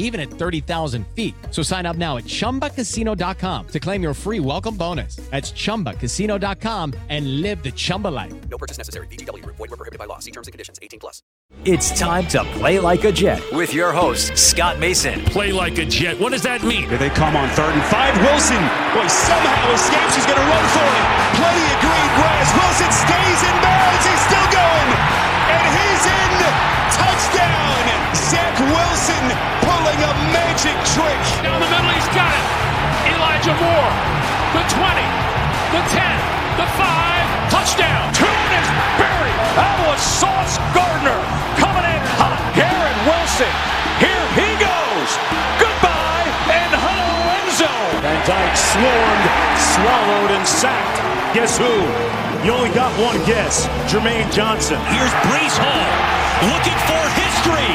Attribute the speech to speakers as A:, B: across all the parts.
A: even at 30,000 feet. So sign up now at ChumbaCasino.com to claim your free welcome bonus. That's ChumbaCasino.com and live the Chumba life.
B: No purchase necessary. VGW. Void were prohibited by law. See terms and conditions. 18 plus.
C: It's time to play like a Jet with your host, Scott Mason.
D: Play like a Jet. What does that mean?
E: Here they come on third and five. Wilson, boy, somehow escapes. He's going to run for it. Plenty of green grass. Wilson stays in bounds. He's still going. And he's in. Touchdown. Zach Wilson pulling a magic trick.
D: Down the middle, he's got it. Elijah Moore, the 20, the 10, the 5, touchdown.
E: Tune is buried. That was Sauce Gardner coming in hot. Garrett Wilson, here he goes. Goodbye and hello Enzo. Van Dyke swarmed, swallowed, and sacked. Guess who? You only got one guess. Jermaine Johnson.
F: Here's Breece Hall looking for history.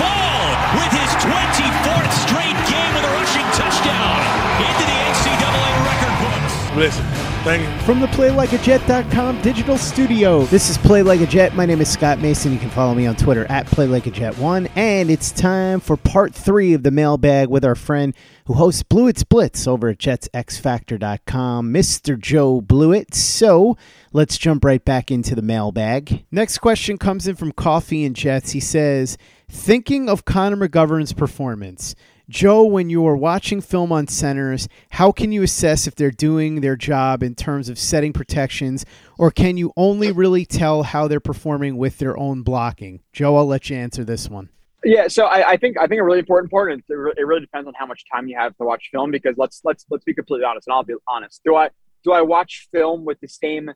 F: Hall with his 24th straight game with a rushing touchdown into the NCAA record books.
G: Listen, thank you.
H: From the PlayLikeAJet.com digital studio, this is Play Like a Jet. My name is Scott Mason. You can follow me on Twitter at PlayLikeAJet1. And it's time for part three of the mailbag with our friend who hosts Blewett Blitz over at JetsXFactor.com, Mr. Joe Blewett. So let's jump right back into the mailbag. Next question comes in from Coffee and Jets. He says, Thinking of Connor McGovern's performance, Joe, when you are watching film on centers, how can you assess if they're doing their job in terms of setting protections, or can you only really tell how they're performing with their own blocking? Joe, I'll let you answer this one.
I: Yeah, so I, I think I think a really important part, and it really depends on how much time you have to watch film. Because let's let's let's be completely honest, and I'll be honest. Do I do I watch film with the same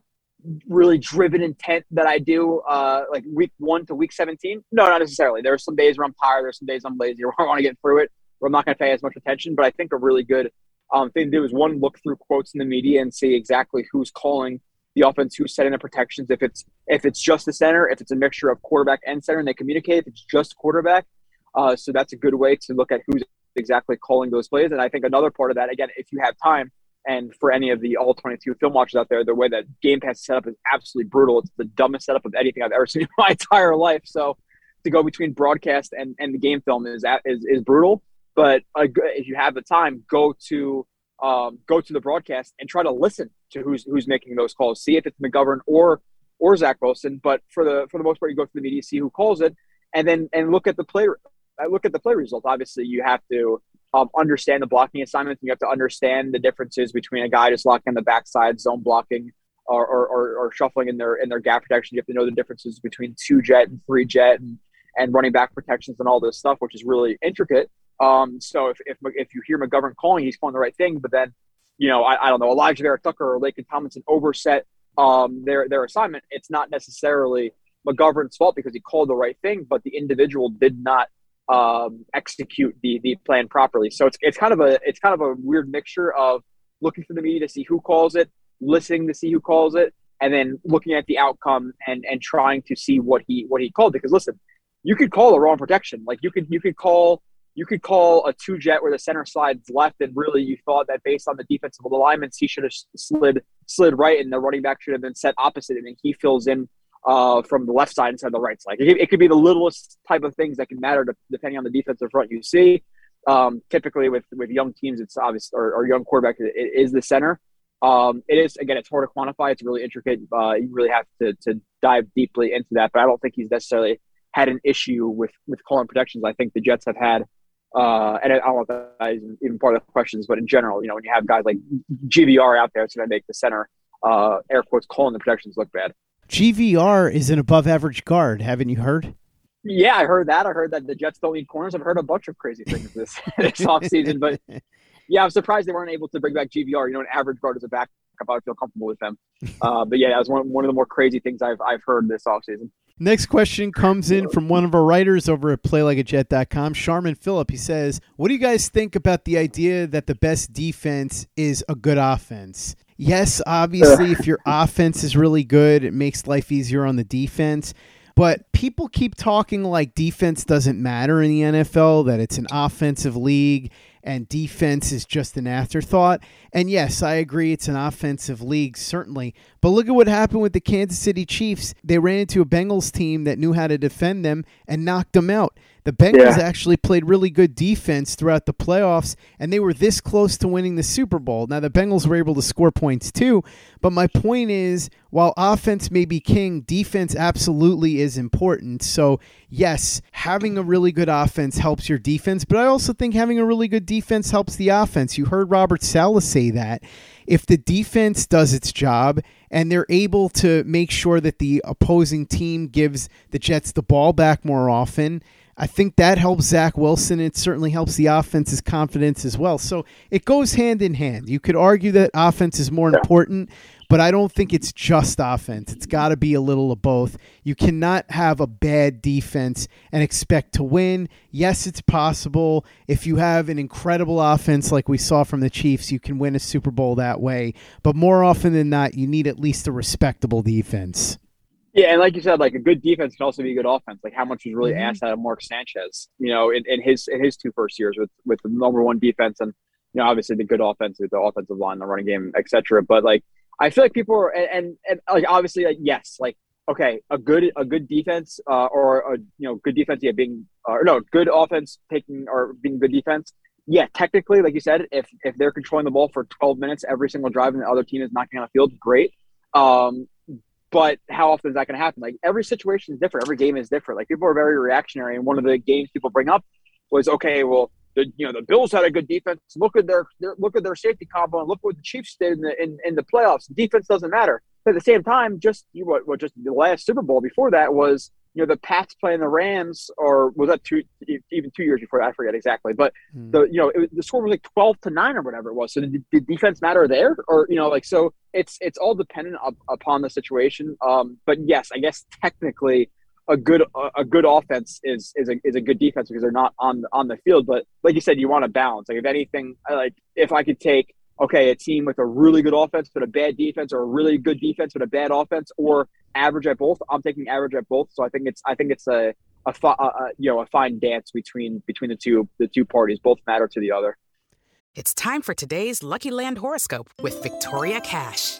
I: really driven intent that I do uh, like week one to week seventeen? No, not necessarily. There are some days where I'm tired. There's some days I'm lazy, or I want to get through it, where I'm not going to pay as much attention. But I think a really good um, thing to do is one look through quotes in the media and see exactly who's calling the offense, who's setting the protections. If it's if it's just the center, if it's a mixture of quarterback and center, and they communicate. If it's just quarterback, uh, so that's a good way to look at who's exactly calling those plays. And I think another part of that, again, if you have time, and for any of the all 22 film watchers out there, the way that Game Pass setup is absolutely brutal. It's the dumbest setup of anything I've ever seen in my entire life. So to go between broadcast and, and the game film is, is is brutal. But uh, if you have the time, go to um, go to the broadcast and try to listen to who's who's making those calls. See if it's McGovern or or Zach Wilson. But for the for the most part, you go to the media, see who calls it, and then and look at the play. Look at the play result. Obviously, you have to um, understand the blocking assignments. You have to understand the differences between a guy just locking the backside, zone blocking, or, or, or, or shuffling in their in their gap protection. You have to know the differences between two jet and three jet and, and running back protections and all this stuff, which is really intricate. Um, so if, if if you hear McGovern calling, he's calling the right thing. But then, you know, I, I don't know, Alijah Vera Tucker or Laken Tomlinson overset um, their their assignment. It's not necessarily McGovern's fault because he called the right thing, but the individual did not um, execute the the plan properly. So it's it's kind of a it's kind of a weird mixture of looking for the media to see who calls it, listening to see who calls it, and then looking at the outcome and and trying to see what he what he called. Because listen, you could call the wrong protection. Like you could you could call you could call a two jet where the center slides left, and really you thought that based on the defensive alignments, he should have slid slid right, and the running back should have been set opposite, and then he fills in uh, from the left side instead of the right side. It, it, could be the littlest type of things that can matter to, depending on the defensive front you see. Um, typically, with with young teams, it's obvious or, or young quarterback it, it is the center. Um, it is again, it's hard to quantify. It's really intricate. Uh, you really have to to dive deeply into that. But I don't think he's necessarily had an issue with with calling protections. I think the Jets have had. Uh, and I don't know if that is even part of the questions, but in general, you know, when you have guys like GVR out there, it's going to make the center uh, air quotes calling the protections look bad.
H: GVR is an above average guard. Haven't you heard?
I: Yeah, I heard that. I heard that the Jets don't need corners. I've heard a bunch of crazy things this this offseason, but yeah, I'm surprised they weren't able to bring back GVR. You know, an average guard as a backup. I would feel comfortable with them. Uh, but yeah, that was one, one of the more crazy things I've I've heard this offseason.
H: Next question comes in from one of our writers over at playlikeajet.com, Sharman Phillip. He says, What do you guys think about the idea that the best defense is a good offense? Yes, obviously, if your offense is really good, it makes life easier on the defense. But people keep talking like defense doesn't matter in the NFL, that it's an offensive league and defense is just an afterthought. And yes, I agree, it's an offensive league, certainly. But look at what happened with the Kansas City Chiefs. They ran into a Bengals team that knew how to defend them and knocked them out. The Bengals yeah. actually played really good defense throughout the playoffs, and they were this close to winning the Super Bowl. Now, the Bengals were able to score points too, but my point is while offense may be king, defense absolutely is important. So, yes, having a really good offense helps your defense, but I also think having a really good defense helps the offense. You heard Robert Saleh say that. If the defense does its job and they're able to make sure that the opposing team gives the Jets the ball back more often, I think that helps Zach Wilson. It certainly helps the offense's confidence as well. So it goes hand in hand. You could argue that offense is more important, but I don't think it's just offense. It's got to be a little of both. You cannot have a bad defense and expect to win. Yes, it's possible. If you have an incredible offense like we saw from the Chiefs, you can win a Super Bowl that way. But more often than not, you need at least a respectable defense.
I: Yeah, and like you said, like a good defense can also be a good offense. Like how much was really mm-hmm. asked out of Mark Sanchez, you know, in, in his in his two first years with with the number one defense and you know obviously the good offense with the offensive line, the running game, etc. But like I feel like people are and, and, and like obviously like yes, like okay, a good a good defense uh, or a you know good defense, yeah, being or no good offense taking or being good defense. Yeah, technically, like you said, if if they're controlling the ball for 12 minutes every single drive and the other team is knocking on the field, great. Um, but how often is that going to happen? Like every situation is different. Every game is different. Like people are very reactionary, and one of the games people bring up was okay. Well, the you know the Bills had a good defense. Look at their, their look at their safety combo, and look what the Chiefs did in the in, in the playoffs. Defense doesn't matter. But at the same time, just you what what just the last Super Bowl before that was you know the Pats playing the Rams, or was that two even two years before? I forget exactly, but mm. the you know it, the score was like twelve to nine or whatever it was. So did, did defense matter there, or you know like so it's it's all dependent up, upon the situation. Um, but yes, I guess technically a good a good offense is is a, is a good defense because they're not on on the field. But like you said, you want to balance. Like if anything, like if I could take okay a team with a really good offense but a bad defense, or a really good defense but a bad offense, or average at both. I'm taking average at both. So I think it's I think it's a a, a, a you know a fine dance between between the two the two parties. Both matter to the other.
G: It's time for today's Lucky Land horoscope with Victoria Cash.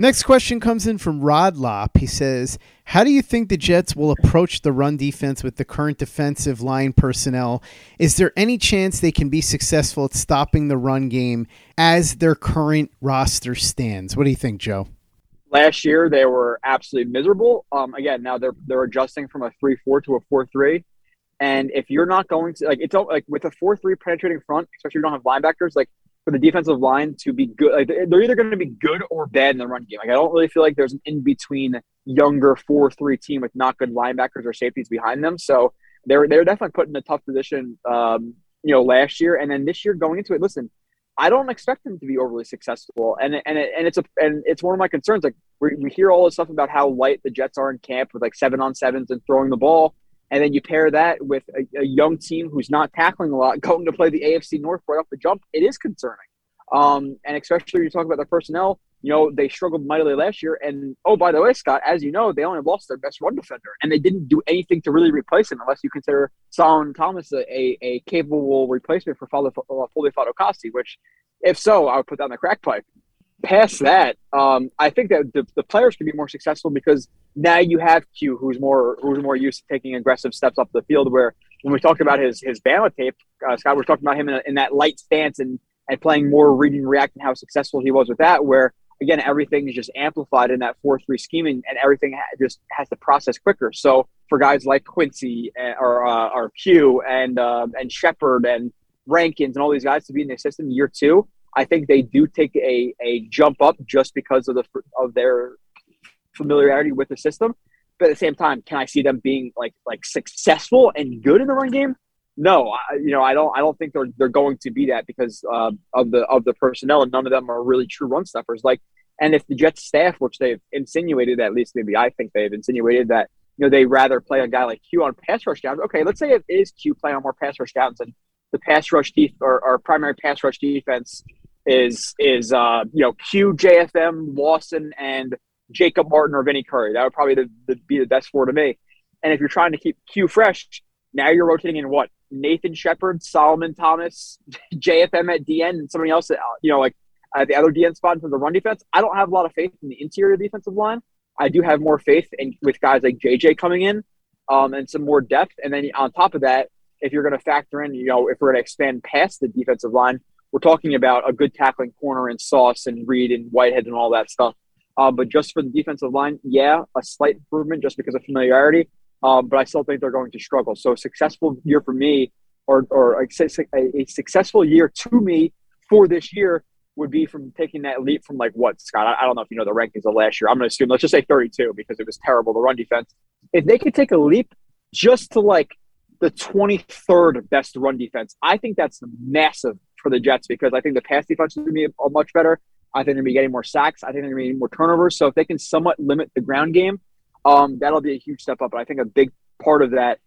H: Next question comes in from Rod Lop. He says, How do you think the Jets will approach the run defense with the current defensive line personnel? Is there any chance they can be successful at stopping the run game as their current roster stands? What do you think, Joe?
I: Last year they were absolutely miserable. Um, again, now they're they're adjusting from a three four to a four three. And if you're not going to like it's all, like with a four three penetrating front, especially if you don't have linebackers, like for the defensive line to be good. Like they're either going to be good or bad in the run game. Like I don't really feel like there's an in between younger four three team with not good linebackers or safeties behind them. So they're they're definitely put in a tough position. Um, you know, last year and then this year going into it. Listen, I don't expect them to be overly successful, and and it, and it's a and it's one of my concerns. Like we, we hear all this stuff about how light the Jets are in camp with like seven on sevens and throwing the ball. And then you pair that with a, a, young team who's not tackling a lot, going to play the AFC North right off the jump. It is concerning. Um, and especially when you talk about the personnel, you know, they struggled mightily last year. And oh, by the way, Scott, as you know, they only lost their best run defender, and they didn't do anything to really replace him, unless you consider Solomon Thomas a, a, a capable replacement for Foley Fatukasi, which, if so, I would put down the crack pipe. Past that, um, I think that the, the players can be more successful because now you have Q, who's more who's more used to taking aggressive steps up the field. Where when we talked about his his Bama tape, uh, Scott, we are talking about him in, in that light stance and and playing more read and react and how successful he was with that. Where again, everything is just amplified in that four three scheming, and and everything ha- just has to process quicker. So for guys like Quincy and, uh, or uh, or Q and uh, and Shepherd and Rankins and all these guys to be in the system year two, I think they do take a, a jump up just because of the of their familiarity with the system. But at the same time, can I see them being like like successful and good in the run game? No, I, you know I don't. I don't think they're they're going to be that because uh, of the of the personnel, and none of them are really true run stuffers. Like, and if the Jets staff, which they've insinuated, at least maybe I think they've insinuated that you know they rather play a guy like Q on pass rush downs. Okay, let's say it is Q playing on more pass rush downs, and the pass rush def- or, primary pass rush defense is is uh, you know Q, JFM, Lawson, and Jacob Martin or Vinny Curry. That would probably the, the, be the best four to me. And if you're trying to keep Q fresh, now you're rotating in what Nathan Shepherd, Solomon Thomas, JFM at DN, and somebody else, at, you know, like uh, the other DN spot for the run defense. I don't have a lot of faith in the interior defensive line. I do have more faith in with guys like JJ coming in um, and some more depth. And then on top of that, if you're going to factor in, you know, if we're going to expand past the defensive line, we're talking about a good tackling corner and Sauce and Reed and Whitehead and all that stuff. Uh, but just for the defensive line, yeah, a slight improvement just because of familiarity. Um, but I still think they're going to struggle. So a successful year for me, or or a, a, successful year to me for this year would be from taking that leap from like what Scott? I, I don't know if you know the rankings of last year. I'm going to assume let's just say 32 because it was terrible the run defense. If they could take a leap just to like the 23rd best run defense, I think that's massive for the Jets because I think the pass defense to be much better. I think they're going to be getting more sacks. I think they're going to be more turnovers. So if they can somewhat limit the ground game, um, that'll be a huge step up. But I think a big part of that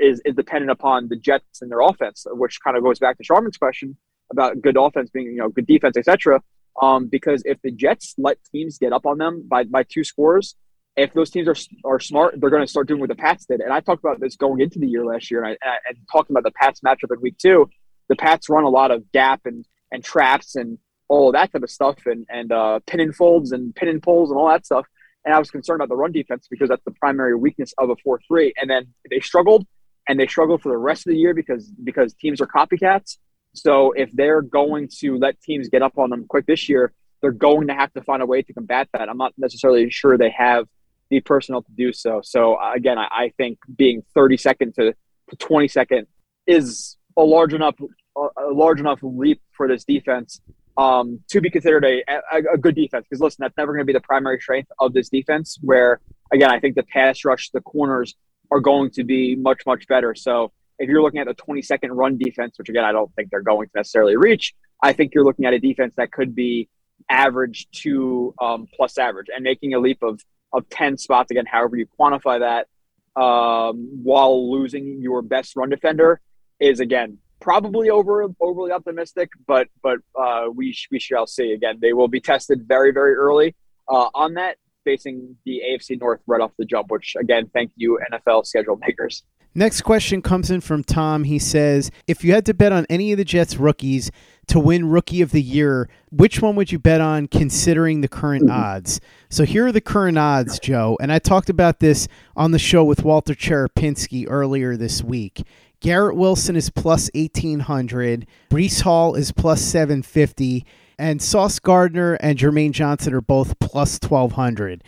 I: is, is dependent upon the Jets and their offense, which kind of goes back to Sharman's question about good offense being, you know, good defense, etc. Um, because if the Jets let teams get up on them by, by two scores, if those teams are, are smart, they're going to start doing what the Pats did. And I talked about this going into the year last year, and, I, and talking about the Pats matchup in week two. The Pats run a lot of gap and, and traps and all of that type of stuff, and, and uh, pin and folds and pin and pulls and all that stuff. And I was concerned about the run defense because that's the primary weakness of a 4 3. And then they struggled, and they struggled for the rest of the year because because teams are copycats. So if they're going to let teams get up on them quick this year, they're going to have to find a way to combat that. I'm not necessarily sure they have the personnel to do so. So uh, again, I, I think being 32nd to, to 22nd is a large enough a large enough leap for this defense um, to be considered a, a, a good defense. Because listen, that's never going to be the primary strength of this defense. Where again, I think the pass rush, the corners are going to be much much better. So if you're looking at the 22nd run defense, which again I don't think they're going to necessarily reach, I think you're looking at a defense that could be average to um, plus average and making a leap of of 10 spots again, however you quantify that, um, while losing your best run defender is again probably over overly optimistic, but but uh, we sh- we shall see. Again, they will be tested very very early uh, on that, facing the AFC North right off the jump. Which again, thank you NFL schedule makers.
H: Next question comes in from Tom. He says, If you had to bet on any of the Jets rookies to win Rookie of the Year, which one would you bet on considering the current odds? So here are the current odds, Joe. And I talked about this on the show with Walter Cherepinski earlier this week. Garrett Wilson is plus 1800, Breece Hall is plus 750, and Sauce Gardner and Jermaine Johnson are both plus 1200.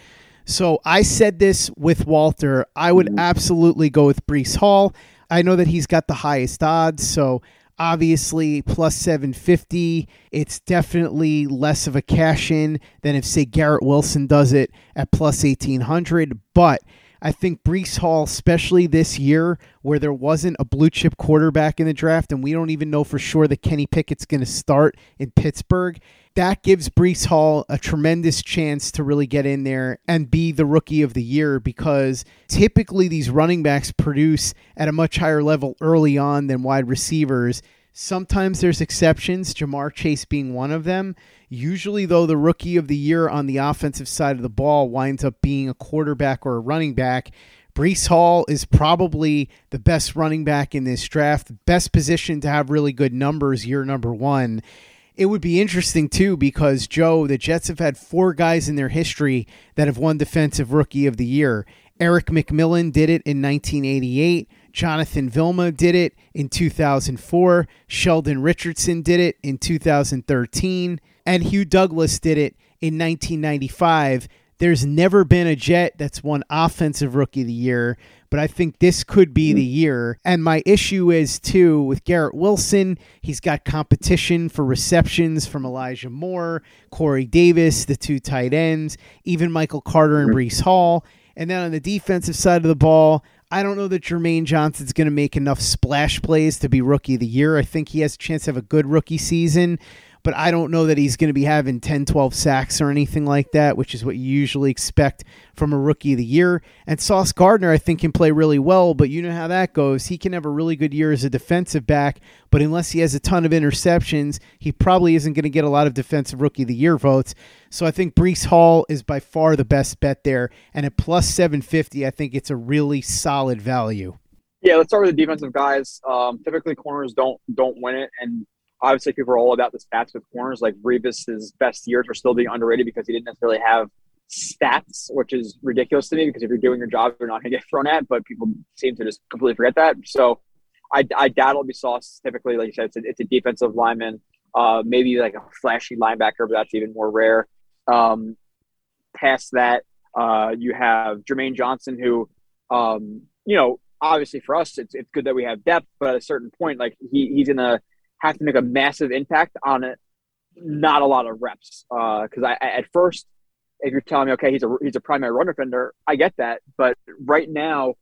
H: So I said this with Walter. I would mm-hmm. absolutely go with Breece Hall. I know that he's got the highest odds, so obviously plus 750 it's definitely less of a cash in than if say garrett wilson does it at plus 1800 but i think Breece hall especially this year where there wasn't a blue chip quarterback in the draft and we don't even know for sure that kenny pickett's going to start in pittsburgh that gives Breece Hall a tremendous chance to really get in there and be the rookie of the year because typically these running backs produce at a much higher level early on than wide receivers. Sometimes there's exceptions, Ja'Marr Chase being one of them. Usually, though, the rookie of the year on the offensive side of the ball winds up being a quarterback or a running back. Breece Hall is probably the best running back in this draft, best position to have really good numbers year number one it would be interesting too because Joe, the Jets have had four guys in their history that have won Defensive Rookie of the Year. Erik McMillan did it in 1988. Jonathan Vilma did it in 2004. Sheldon Richardson did it in 2013. And Hugh Douglas did it in 1995. There's never been a Jet that's won Offensive Rookie of the Year, but I think this could be the year. And my issue is, too, with Garrett Wilson, he's got competition for receptions from Elijah Moore, Corey Davis, the two tight ends, even Michael Carter and Breece Hall. And then on the defensive side of the ball, I don't know that Jermaine Johnson's going to make enough splash plays to be rookie of the year. I think he has a chance to have a good rookie season, but I don't know that he's going to be having 10, 12 sacks or anything like that, which is what you usually expect from a rookie of the year. And Sauce Gardner, I think, can play really well, but you know how that goes. He can have a really good year as a defensive back, but unless he has a ton of interceptions, he probably isn't going to get a lot of defensive rookie of the year votes. So I think Breece Hall is by far the best bet there. And at plus 750, I think it's a really solid value.
I: Yeah, let's start with the defensive guys. Um, typically, corners don't don't win it, and obviously people are all about the stats with corners. Like Revis's best years are still being underrated because he didn't necessarily have stats, which is ridiculous to me because if you're doing your job, you're not going to get thrown at. But people seem to just completely forget that. So I, I doubt it'll be Sauce. Typically, like you said, it's a, it's a defensive lineman, uh, maybe like a flashy linebacker, but that's even more rare. Um, past that, uh, you have Jermaine Johnson, who, um, you know, obviously for us, it's, it's good that we have depth, but at a certain point, like he, he's going to have to make a massive impact on it. Not a lot of reps. Because uh, I, at first, if you're telling me, okay, he's a he's a primary run defender, I get that. But right now,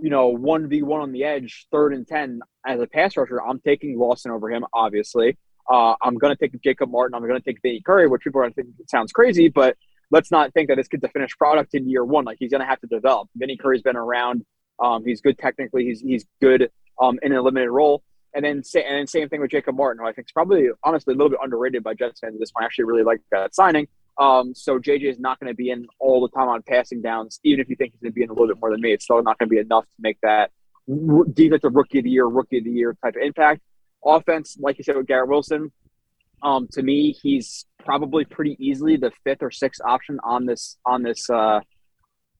I: you know, one v one on the edge, third and ten as a pass rusher, I'm taking Lawson over him. Obviously, uh, I'm going to take Jacob Martin. I'm going to take Vinny Curry, which people are going to think sounds crazy, but let's not think that this kid's a finished product in year one. Like he's going to have to develop. Vinny Curry's been around. Um, he's good technically. He's he's good um, in a limited role. And then, and then same thing with Jacob Martin, who I think is probably honestly a little bit underrated by Jets fans. at This one I actually really like that signing. Um, so JJ is not going to be in all the time on passing downs, even if you think he's going to be in a little bit more than me. It's still not going to be enough to make that defensive rookie of the year, rookie of the year type of impact. Offense, like you said with Garrett Wilson, um, to me, he's probably pretty easily the fifth or sixth option on this on this uh,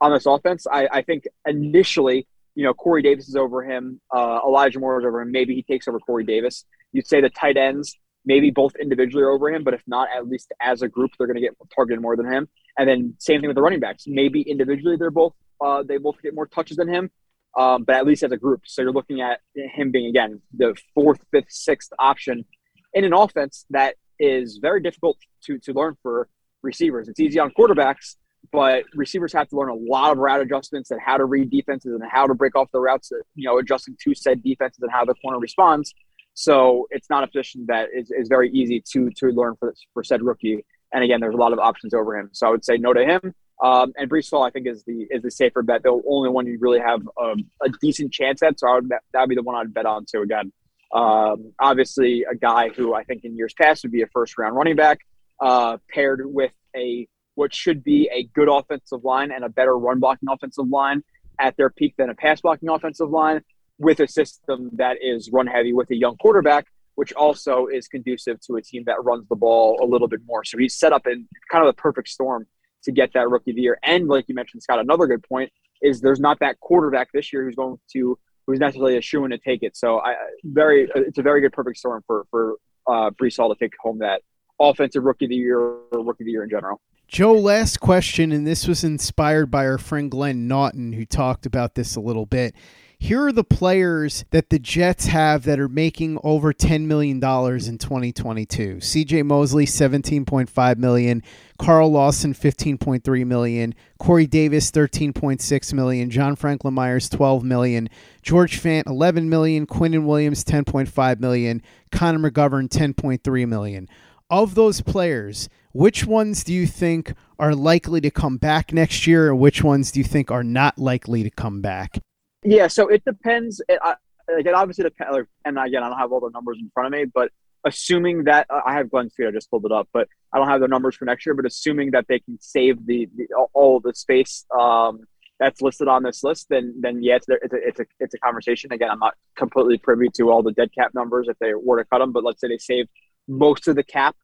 I: on this offense. I, I think initially you know, Corey Davis is over him. Uh, Elijah Moore is over him. Maybe he takes over Corey Davis. You'd say the tight ends, maybe both individually are over him, but if not, at least as a group, they're going to get targeted more than him. And then same thing with the running backs. Maybe individually, they're both uh, they both get more touches than him, um, but at least as a group. So you're looking at him being again the fourth, fifth, sixth option in an offense that is very difficult to to learn for receivers. It's easy on quarterbacks but receivers have to learn a lot of route adjustments and how to read defenses and how to break off the routes, that, you know, adjusting to said defenses and how the corner responds. So it's not a position that is, is very easy to to learn for for said rookie. And again, there's a lot of options over him. So I would say no to him. Um, and Breece Hall, I think, is the is the safer bet. The only one you really have a, a decent chance at. So I would that would be the one I'd bet on too. Again, Um, obviously, a guy who I think in years past would be a first round running back, uh, paired with a what should be a good offensive line and a better run blocking offensive line at their peak than a pass blocking offensive line, with a system that is run heavy with a young quarterback, which also is conducive to a team that runs the ball a little bit more. So he's set up in kind of the perfect storm to get that rookie of the year. And like you mentioned, Scott, another good point is there's not that quarterback this year who's going to who's necessarily a shoe in to take it. So I very it's a very good perfect storm for for uh, Breece Hall to take home that offensive rookie of the year or rookie of the year in general.
H: Joe, last question, and this was inspired by our friend Glenn Naughton, who talked about this a little bit. Here are the players that the Jets have that are making over $10 million in 2022. CJ Mosley, 17.5 million. Carl Lawson, 15.3 million. Corey Davis, 13.6 million. John Franklin Myers, 12 million. George Fant, 11 million. Quinnen Williams, 10.5 million. Connor McGovern, $10.3 million. Of those players, which ones do you think are likely to come back next year, and which ones do you think are not likely to come back?
I: Yeah, so it depends. It, I, like it obviously depends. And again, I don't have all the numbers in front of me, but assuming that I have Glenn's feet, I just pulled it up, but I don't have the numbers for next year. But assuming that they can save the, the all the space um, that's listed on this list, then then yeah, it's, it's a, it's a it's a conversation. Again, I'm not completely privy to all the dead cap numbers if they were to cut them, but let's say they save most of the cap.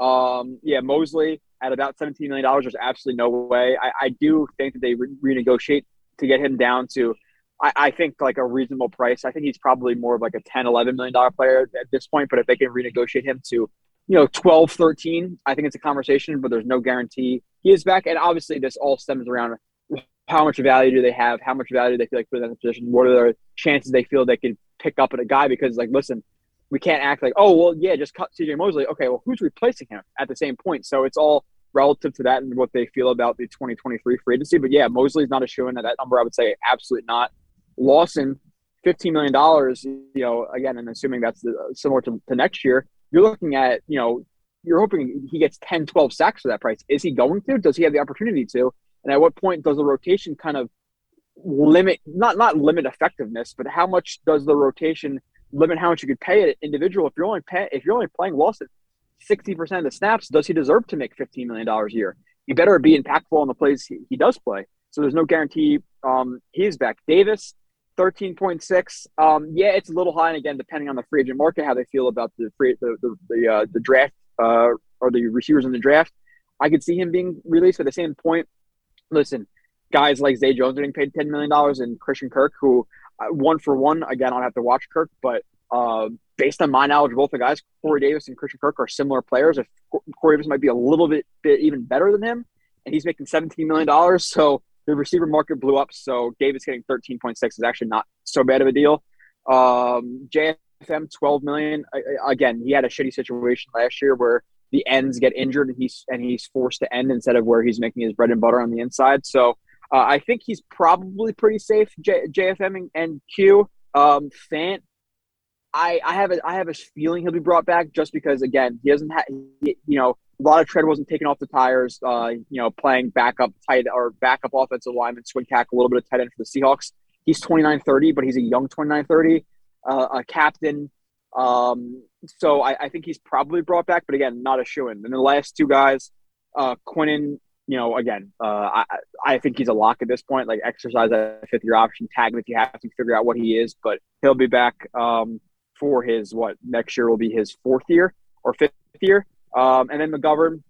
I: Um, yeah, Mosley at about $17 million, there's absolutely no way. I, I do think that they re- renegotiate to get him down to I, I, think like a reasonable price. I think he's probably more of like a 10, 11 million dollar player at this point. But if they can renegotiate him to, you know, 12, 13, I think it's a conversation, but there's no guarantee he is back. And obviously this all stems around how much value do they have? How much value do they feel like put in the position? What are the chances they feel they can pick up at a guy? Because like, listen, we can't act like, oh, well, yeah, just cut CJ Mosley. Okay, well, who's replacing him at the same point? So it's all relative to that and what they feel about the 2023 free agency. But yeah, Mosley's not a shoe in at that number. I would say absolutely not. Lawson, $15 million, you know, again, and assuming that's similar to, to next year, you're looking at, you know, you're hoping he gets 10, 12 sacks for that price. Is he going to? Does he have the opportunity to? And at what point does the rotation kind of limit, not not limit effectiveness, but how much does the rotation limit how much you could pay an individual? If you're only pay, if you're only playing Lawson 60% of the snaps, does he deserve to make $15 million a year? He better be impactful on the plays he, he does play. So there's no guarantee um, he's back. Davis, 13.6. Um, yeah, it's a little high, and again, depending on the free agent market, how they feel about the free the the the, uh, the draft uh, or the receivers in the draft. I could see him being released. At the same point, listen, guys like Zay Jones are getting paid ten million dollars, and Christian Kirk, who one for one, again, I'll have to watch Kirk, but uh, based on my knowledge, of both the guys, Corey Davis and Christian Kirk, are similar players. If Corey Davis might be a little bit, bit even better than him, and he's making seventeen million dollars, so the receiver market blew up, so Davis getting 13.6 is actually not so bad of a deal. Um, JFM 12 million. Again, he had a shitty situation last year where the ends get injured and he's and he's forced to end instead of where he's making his bread and butter on the inside. So uh, I think he's probably pretty safe. J- JFM and, and Q. Um, Fant. I, I have a I have a feeling he'll be brought back just because again he doesn't have you know a lot of tread wasn't taken off the tires. Uh, you know, playing backup tight or backup offensive lineman, swing tackle, a little bit of tight end for the Seahawks. He's 29-30, but he's a young 29-30, uh, a captain. Um, so I, I, think he's probably brought back, but again, not a shoe in. And the last two guys, uh, Quinnen, you know, again, uh, I, I think he's a lock at this point. Like exercise a fifth year option, tag him if you have to figure out what he is, but he'll be back um, for his what next year will be his fourth year or fifth year. Um, and then McGovern,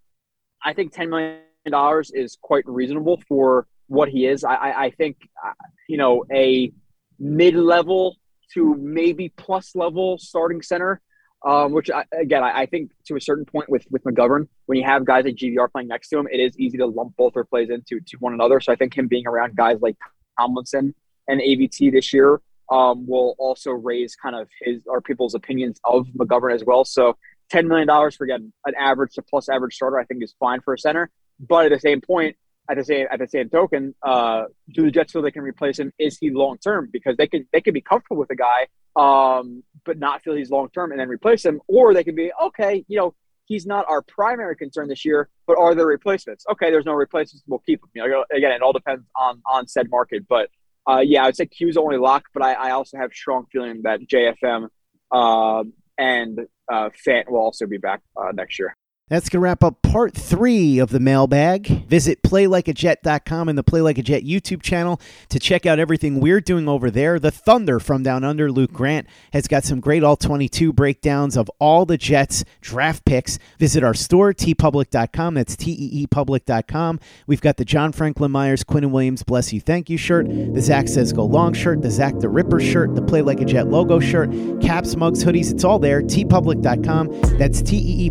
I: I think $10 million is quite reasonable for what he is. I, I, I think, uh, you know, a mid level to maybe plus level starting center, um, which I, again, I, I, think to a certain point with, with McGovern, when you have guys like GVR playing next to him, it is easy to lump both their plays into to one another. So I think him being around guys like Tomlinson and AVT this year um, will also raise kind of his or people's opinions of McGovern as well. So $10 million for getting an average to plus average starter, I think is fine for a center. But at the same point, at the same at the same token, uh, do the Jets feel they can replace him? Is he long term? Because they could they could be comfortable with a guy, um, but not feel he's long term and then replace him, or they can be okay. You know, he's not our primary concern this year, but are there replacements? Okay, there's no replacements. We'll keep him. You know, again, it all depends on on said market. But uh, yeah, I'd say Q's only lock, but I, I also have strong feeling that JFM Um, and uh, Fant will also be back uh, next year.
H: That's going to wrap up part three of the mailbag. Visit playlikeajet.com and the Play Like a Jet YouTube channel to check out everything we're doing over there. The Thunder from Down Under, Luke Grant, has got some great All 22 breakdowns of all the Jets draft picks. Visit our store, teepublic.com. That's T E E public.com. We've got the John Franklin Myers, Quinnen Williams, Bless You, Thank You shirt, the Zach Says Go Long shirt, the Zach the Ripper shirt, the Play Like a Jet logo shirt, caps, mugs, hoodies. It's all there, teepublic.com. That's T